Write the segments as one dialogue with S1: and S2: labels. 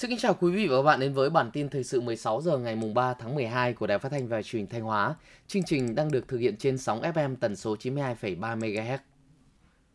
S1: Xin kính chào quý vị và các bạn đến với bản tin thời sự 16 giờ ngày mùng 3 tháng 12 của Đài Phát thanh và Truyền hình Thanh Hóa. Chương trình đang được thực hiện trên sóng FM tần số 92,3 MHz.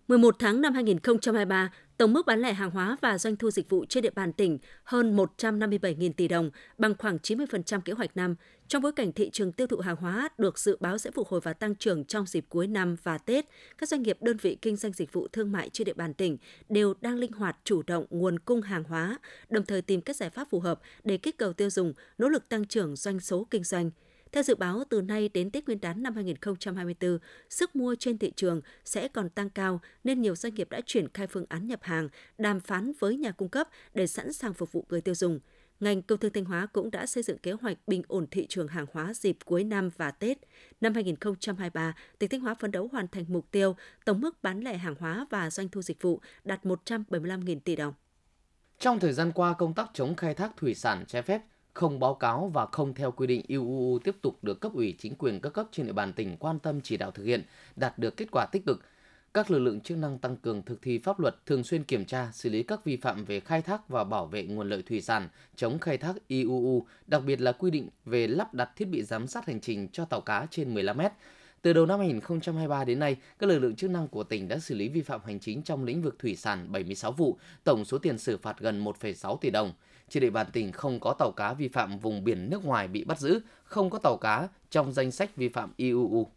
S2: 11 tháng năm 2023, tổng mức bán lẻ hàng hóa và doanh thu dịch vụ trên địa bàn tỉnh hơn 157.000 tỷ đồng, bằng khoảng 90% kế hoạch năm. Trong bối cảnh thị trường tiêu thụ hàng hóa được dự báo sẽ phục hồi và tăng trưởng trong dịp cuối năm và Tết, các doanh nghiệp đơn vị kinh doanh dịch vụ thương mại trên địa bàn tỉnh đều đang linh hoạt chủ động nguồn cung hàng hóa, đồng thời tìm các giải pháp phù hợp để kích cầu tiêu dùng, nỗ lực tăng trưởng doanh số kinh doanh. Theo dự báo, từ nay đến Tết Nguyên đán năm 2024, sức mua trên thị trường sẽ còn tăng cao nên nhiều doanh nghiệp đã triển khai phương án nhập hàng, đàm phán với nhà cung cấp để sẵn sàng phục vụ người tiêu dùng. Ngành công thương Thanh Hóa cũng đã xây dựng kế hoạch bình ổn thị trường hàng hóa dịp cuối năm và Tết. Năm 2023, tỉnh Thanh Hóa phấn đấu hoàn thành mục tiêu tổng mức bán lẻ hàng hóa và doanh thu dịch vụ đạt 175.000 tỷ đồng.
S1: Trong thời gian qua, công tác chống khai thác thủy sản trái phép không báo cáo và không theo quy định UUU tiếp tục được cấp ủy chính quyền các cấp trên địa bàn tỉnh quan tâm chỉ đạo thực hiện, đạt được kết quả tích cực. Các lực lượng chức năng tăng cường thực thi pháp luật, thường xuyên kiểm tra, xử lý các vi phạm về khai thác và bảo vệ nguồn lợi thủy sản, chống khai thác IUU, đặc biệt là quy định về lắp đặt thiết bị giám sát hành trình cho tàu cá trên 15 mét. Từ đầu năm 2023 đến nay, các lực lượng chức năng của tỉnh đã xử lý vi phạm hành chính trong lĩnh vực thủy sản 76 vụ, tổng số tiền xử phạt gần 1,6 tỷ đồng. Trên địa bàn tỉnh không có tàu cá vi phạm vùng biển nước ngoài bị bắt giữ, không có tàu cá trong danh sách vi phạm IUU.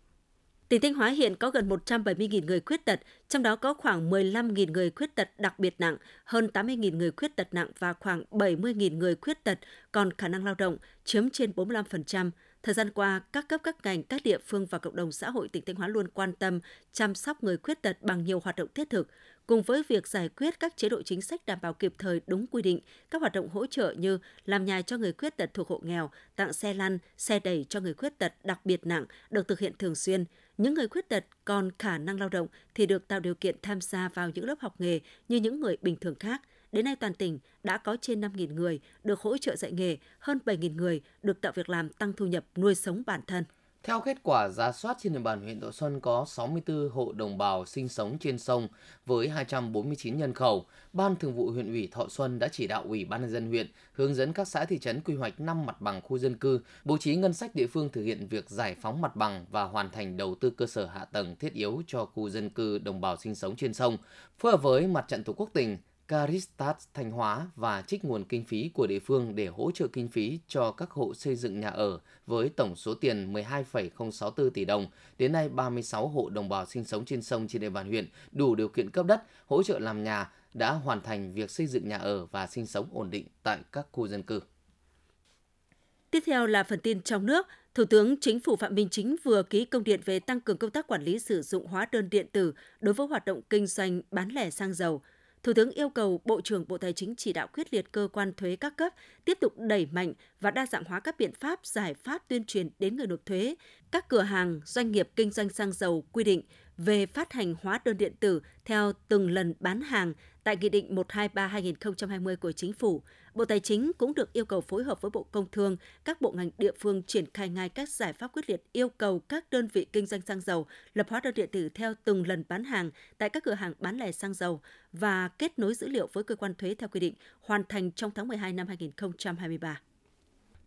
S2: Tỉnh Thanh Hóa hiện có gần 170.000 người khuyết tật, trong đó có khoảng 15.000 người khuyết tật đặc biệt nặng, hơn 80.000 người khuyết tật nặng và khoảng 70.000 người khuyết tật còn khả năng lao động, chiếm trên 45%. Thời gian qua, các cấp các ngành, các địa phương và cộng đồng xã hội tỉnh Thanh Hóa luôn quan tâm chăm sóc người khuyết tật bằng nhiều hoạt động thiết thực, cùng với việc giải quyết các chế độ chính sách đảm bảo kịp thời đúng quy định, các hoạt động hỗ trợ như làm nhà cho người khuyết tật thuộc hộ nghèo, tặng xe lăn, xe đẩy cho người khuyết tật đặc biệt nặng được thực hiện thường xuyên. Những người khuyết tật còn khả năng lao động thì được tạo điều kiện tham gia vào những lớp học nghề như những người bình thường khác. Đến nay toàn tỉnh đã có trên 5.000 người được hỗ trợ dạy nghề, hơn 7.000 người được tạo việc làm tăng thu nhập nuôi sống bản thân.
S1: Theo kết quả giả soát trên địa bàn huyện Thọ Xuân có 64 hộ đồng bào sinh sống trên sông với 249 nhân khẩu. Ban Thường vụ huyện ủy Thọ Xuân đã chỉ đạo Ủy ban nhân dân huyện hướng dẫn các xã thị trấn quy hoạch 5 mặt bằng khu dân cư, bố trí ngân sách địa phương thực hiện việc giải phóng mặt bằng và hoàn thành đầu tư cơ sở hạ tầng thiết yếu cho khu dân cư đồng bào sinh sống trên sông. Phối hợp với Mặt trận Tổ quốc tỉnh, Caristat Thanh Hóa và trích nguồn kinh phí của địa phương để hỗ trợ kinh phí cho các hộ xây dựng nhà ở với tổng số tiền 12,064 tỷ đồng. Đến nay, 36 hộ đồng bào sinh sống trên sông trên địa bàn huyện đủ điều kiện cấp đất, hỗ trợ làm nhà đã hoàn thành việc xây dựng nhà ở và sinh sống ổn định tại các khu dân cư.
S2: Tiếp theo là phần tin trong nước. Thủ tướng Chính phủ Phạm Minh Chính vừa ký công điện về tăng cường công tác quản lý sử dụng hóa đơn điện tử đối với hoạt động kinh doanh bán lẻ xăng dầu – Thủ tướng yêu cầu Bộ trưởng Bộ Tài chính chỉ đạo quyết liệt cơ quan thuế các cấp tiếp tục đẩy mạnh và đa dạng hóa các biện pháp giải pháp tuyên truyền đến người nộp thuế, các cửa hàng, doanh nghiệp kinh doanh xăng dầu quy định về phát hành hóa đơn điện tử theo từng lần bán hàng tại Nghị định 123-2020 của Chính phủ, Bộ Tài chính cũng được yêu cầu phối hợp với Bộ Công Thương, các bộ ngành địa phương triển khai ngay các giải pháp quyết liệt yêu cầu các đơn vị kinh doanh xăng dầu lập hóa đơn điện tử theo từng lần bán hàng tại các cửa hàng bán lẻ xăng dầu và kết nối dữ liệu với cơ quan thuế theo quy định, hoàn thành trong tháng 12 năm 2023.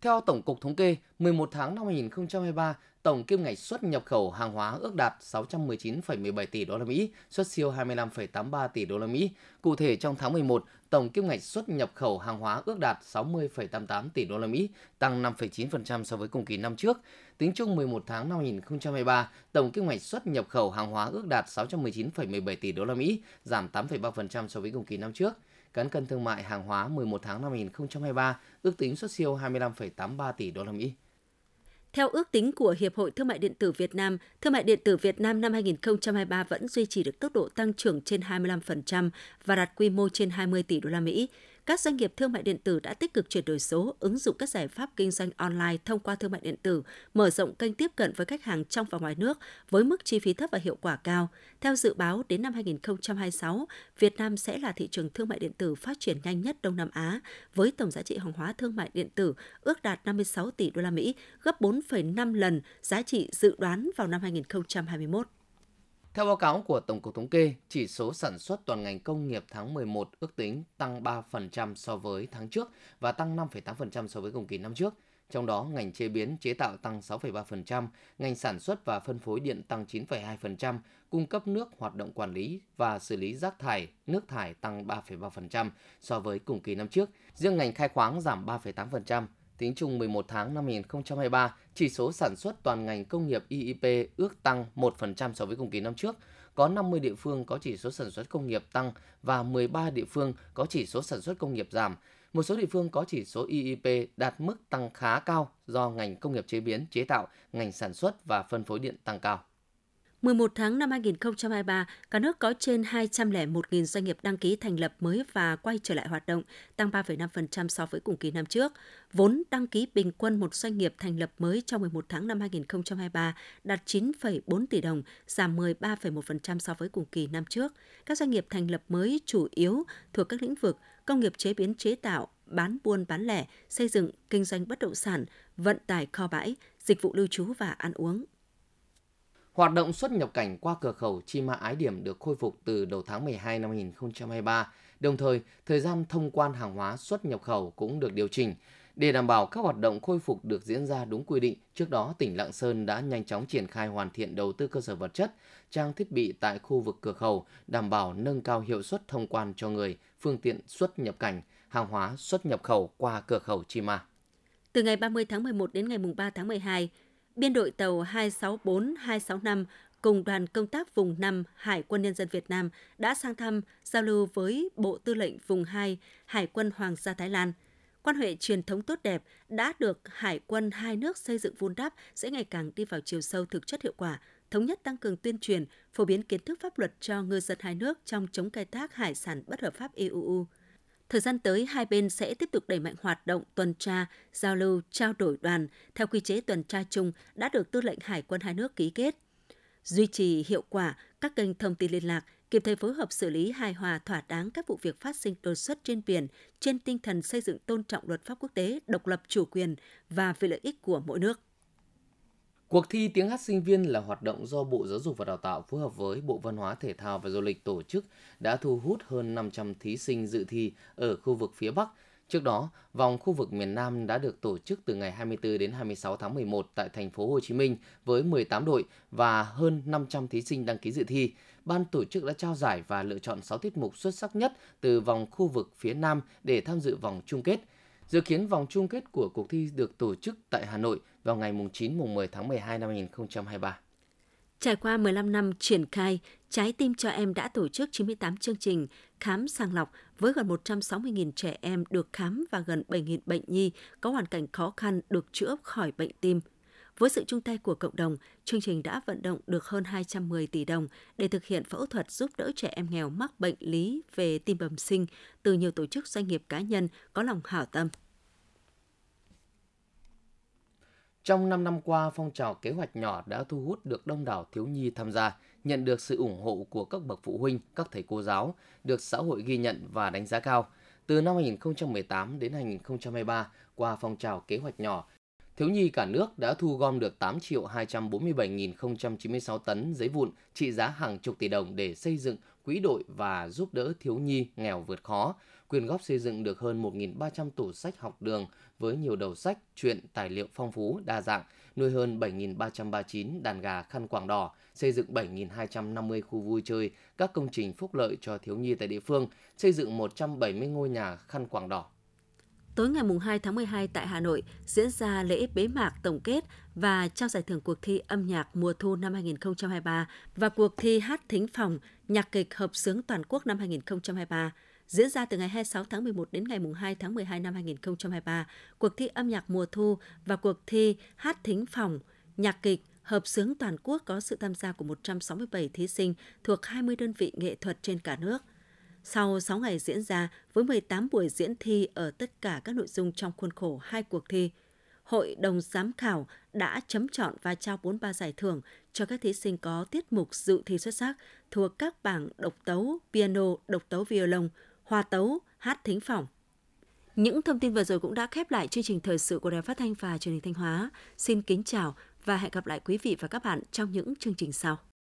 S1: Theo Tổng cục Thống kê, 11 tháng năm 2023, tổng kim ngạch xuất nhập khẩu hàng hóa ước đạt 619,17 tỷ đô la Mỹ, xuất siêu 25,83 tỷ đô la Mỹ. Cụ thể trong tháng 11, tổng kim ngạch xuất nhập khẩu hàng hóa ước đạt 60,88 tỷ đô la Mỹ, tăng 5,9% so với cùng kỳ năm trước. Tính chung 11 tháng năm 2023, tổng kim ngạch xuất nhập khẩu hàng hóa ước đạt 619,17 tỷ đô la Mỹ, giảm 8,3% so với cùng kỳ năm trước. Cán cân thương mại hàng hóa 11 tháng năm 2023 ước tính xuất siêu 25,83 tỷ đô la Mỹ.
S2: Theo ước tính của Hiệp hội Thương mại điện tử Việt Nam, thương mại điện tử Việt Nam năm 2023 vẫn duy trì được tốc độ tăng trưởng trên 25% và đạt quy mô trên 20 tỷ đô la Mỹ các doanh nghiệp thương mại điện tử đã tích cực chuyển đổi số, ứng dụng các giải pháp kinh doanh online thông qua thương mại điện tử, mở rộng kênh tiếp cận với khách hàng trong và ngoài nước với mức chi phí thấp và hiệu quả cao. Theo dự báo, đến năm 2026, Việt Nam sẽ là thị trường thương mại điện tử phát triển nhanh nhất Đông Nam Á với tổng giá trị hàng hóa thương mại điện tử ước đạt 56 tỷ đô la Mỹ, gấp 4,5 lần giá trị dự đoán vào năm 2021.
S1: Theo báo cáo của Tổng cục Thống kê, chỉ số sản xuất toàn ngành công nghiệp tháng 11 ước tính tăng 3% so với tháng trước và tăng 5,8% so với cùng kỳ năm trước. Trong đó, ngành chế biến chế tạo tăng 6,3%, ngành sản xuất và phân phối điện tăng 9,2%, cung cấp nước hoạt động quản lý và xử lý rác thải, nước thải tăng 3,3% so với cùng kỳ năm trước. Riêng ngành khai khoáng giảm 3,8%. Tính chung 11 tháng năm 2023, chỉ số sản xuất toàn ngành công nghiệp IIP ước tăng 1% so với cùng kỳ năm trước. Có 50 địa phương có chỉ số sản xuất công nghiệp tăng và 13 địa phương có chỉ số sản xuất công nghiệp giảm. Một số địa phương có chỉ số IIP đạt mức tăng khá cao do ngành công nghiệp chế biến, chế tạo, ngành sản xuất và phân phối điện tăng cao.
S2: 11 tháng năm 2023, cả nước có trên 201.000 doanh nghiệp đăng ký thành lập mới và quay trở lại hoạt động, tăng 3,5% so với cùng kỳ năm trước. Vốn đăng ký bình quân một doanh nghiệp thành lập mới trong 11 tháng năm 2023 đạt 9,4 tỷ đồng, giảm 13,1% so với cùng kỳ năm trước. Các doanh nghiệp thành lập mới chủ yếu thuộc các lĩnh vực công nghiệp chế biến chế tạo, bán buôn bán lẻ, xây dựng, kinh doanh bất động sản, vận tải kho bãi, dịch vụ lưu trú và ăn uống.
S1: Hoạt động xuất nhập cảnh qua cửa khẩu Chi Ma Ái Điểm được khôi phục từ đầu tháng 12 năm 2023. Đồng thời, thời gian thông quan hàng hóa xuất nhập khẩu cũng được điều chỉnh. Để đảm bảo các hoạt động khôi phục được diễn ra đúng quy định, trước đó tỉnh Lạng Sơn đã nhanh chóng triển khai hoàn thiện đầu tư cơ sở vật chất, trang thiết bị tại khu vực cửa khẩu, đảm bảo nâng cao hiệu suất thông quan cho người, phương tiện xuất nhập cảnh, hàng hóa xuất nhập khẩu qua cửa khẩu Chi Ma.
S2: Từ ngày 30 tháng 11 đến ngày 3 tháng 12, biên đội tàu 264265 cùng đoàn công tác vùng 5 Hải quân Nhân dân Việt Nam đã sang thăm, giao lưu với Bộ Tư lệnh vùng 2 Hải quân Hoàng gia Thái Lan. Quan hệ truyền thống tốt đẹp đã được Hải quân hai nước xây dựng vun đắp sẽ ngày càng đi vào chiều sâu thực chất hiệu quả, thống nhất tăng cường tuyên truyền, phổ biến kiến thức pháp luật cho ngư dân hai nước trong chống khai thác hải sản bất hợp pháp EUU. Thời gian tới, hai bên sẽ tiếp tục đẩy mạnh hoạt động tuần tra, giao lưu, trao đổi đoàn theo quy chế tuần tra chung đã được tư lệnh hải quân hai nước ký kết. Duy trì hiệu quả các kênh thông tin liên lạc, kịp thời phối hợp xử lý hài hòa thỏa đáng các vụ việc phát sinh đột xuất trên biển trên tinh thần xây dựng tôn trọng luật pháp quốc tế, độc lập chủ quyền và vì lợi ích của mỗi nước.
S1: Cuộc thi tiếng hát sinh viên là hoạt động do Bộ Giáo dục và Đào tạo phối hợp với Bộ Văn hóa Thể thao và Du lịch tổ chức đã thu hút hơn 500 thí sinh dự thi ở khu vực phía Bắc. Trước đó, vòng khu vực miền Nam đã được tổ chức từ ngày 24 đến 26 tháng 11 tại thành phố Hồ Chí Minh với 18 đội và hơn 500 thí sinh đăng ký dự thi. Ban tổ chức đã trao giải và lựa chọn 6 tiết mục xuất sắc nhất từ vòng khu vực phía Nam để tham dự vòng chung kết. Dự kiến vòng chung kết của cuộc thi được tổ chức tại Hà Nội vào ngày 9 mùng 10 tháng 12 năm 2023.
S2: Trải qua 15 năm triển khai, Trái tim cho em đã tổ chức 98 chương trình khám sàng lọc với gần 160.000 trẻ em được khám và gần 7.000 bệnh nhi có hoàn cảnh khó khăn được chữa khỏi bệnh tim. Với sự chung tay của cộng đồng, chương trình đã vận động được hơn 210 tỷ đồng để thực hiện phẫu thuật giúp đỡ trẻ em nghèo mắc bệnh lý về tim bẩm sinh từ nhiều tổ chức doanh nghiệp cá nhân có lòng hảo tâm.
S1: Trong 5 năm qua, phong trào kế hoạch nhỏ đã thu hút được đông đảo thiếu nhi tham gia, nhận được sự ủng hộ của các bậc phụ huynh, các thầy cô giáo, được xã hội ghi nhận và đánh giá cao. Từ năm 2018 đến 2023, qua phong trào kế hoạch nhỏ, thiếu nhi cả nước đã thu gom được 8 triệu 247.096 tấn giấy vụn trị giá hàng chục tỷ đồng để xây dựng quỹ đội và giúp đỡ thiếu nhi nghèo vượt khó, quyên góp xây dựng được hơn 1.300 tủ sách học đường với nhiều đầu sách, truyện, tài liệu phong phú, đa dạng, nuôi hơn 7.339 đàn gà khăn quàng đỏ, xây dựng 7.250 khu vui chơi, các công trình phúc lợi cho thiếu nhi tại địa phương, xây dựng 170 ngôi nhà khăn quàng đỏ.
S2: Tối ngày 2 tháng 12 tại Hà Nội diễn ra lễ bế mạc tổng kết và trao giải thưởng cuộc thi âm nhạc mùa thu năm 2023 và cuộc thi hát thính phòng nhạc kịch hợp xướng toàn quốc năm 2023 diễn ra từ ngày 26 tháng 11 đến ngày 2 tháng 12 năm 2023, cuộc thi âm nhạc mùa thu và cuộc thi hát thính phòng, nhạc kịch, hợp xướng toàn quốc có sự tham gia của 167 thí sinh thuộc 20 đơn vị nghệ thuật trên cả nước. Sau 6 ngày diễn ra với 18 buổi diễn thi ở tất cả các nội dung trong khuôn khổ hai cuộc thi, Hội đồng giám khảo đã chấm chọn và trao 43 giải thưởng cho các thí sinh có tiết mục dự thi xuất sắc thuộc các bảng độc tấu, piano, độc tấu violon, hòa tấu, hát thính phòng. Những thông tin vừa rồi cũng đã khép lại chương trình thời sự của Đài Phát thanh và Truyền hình Thanh Hóa. Xin kính chào và hẹn gặp lại quý vị và các bạn trong những chương trình sau.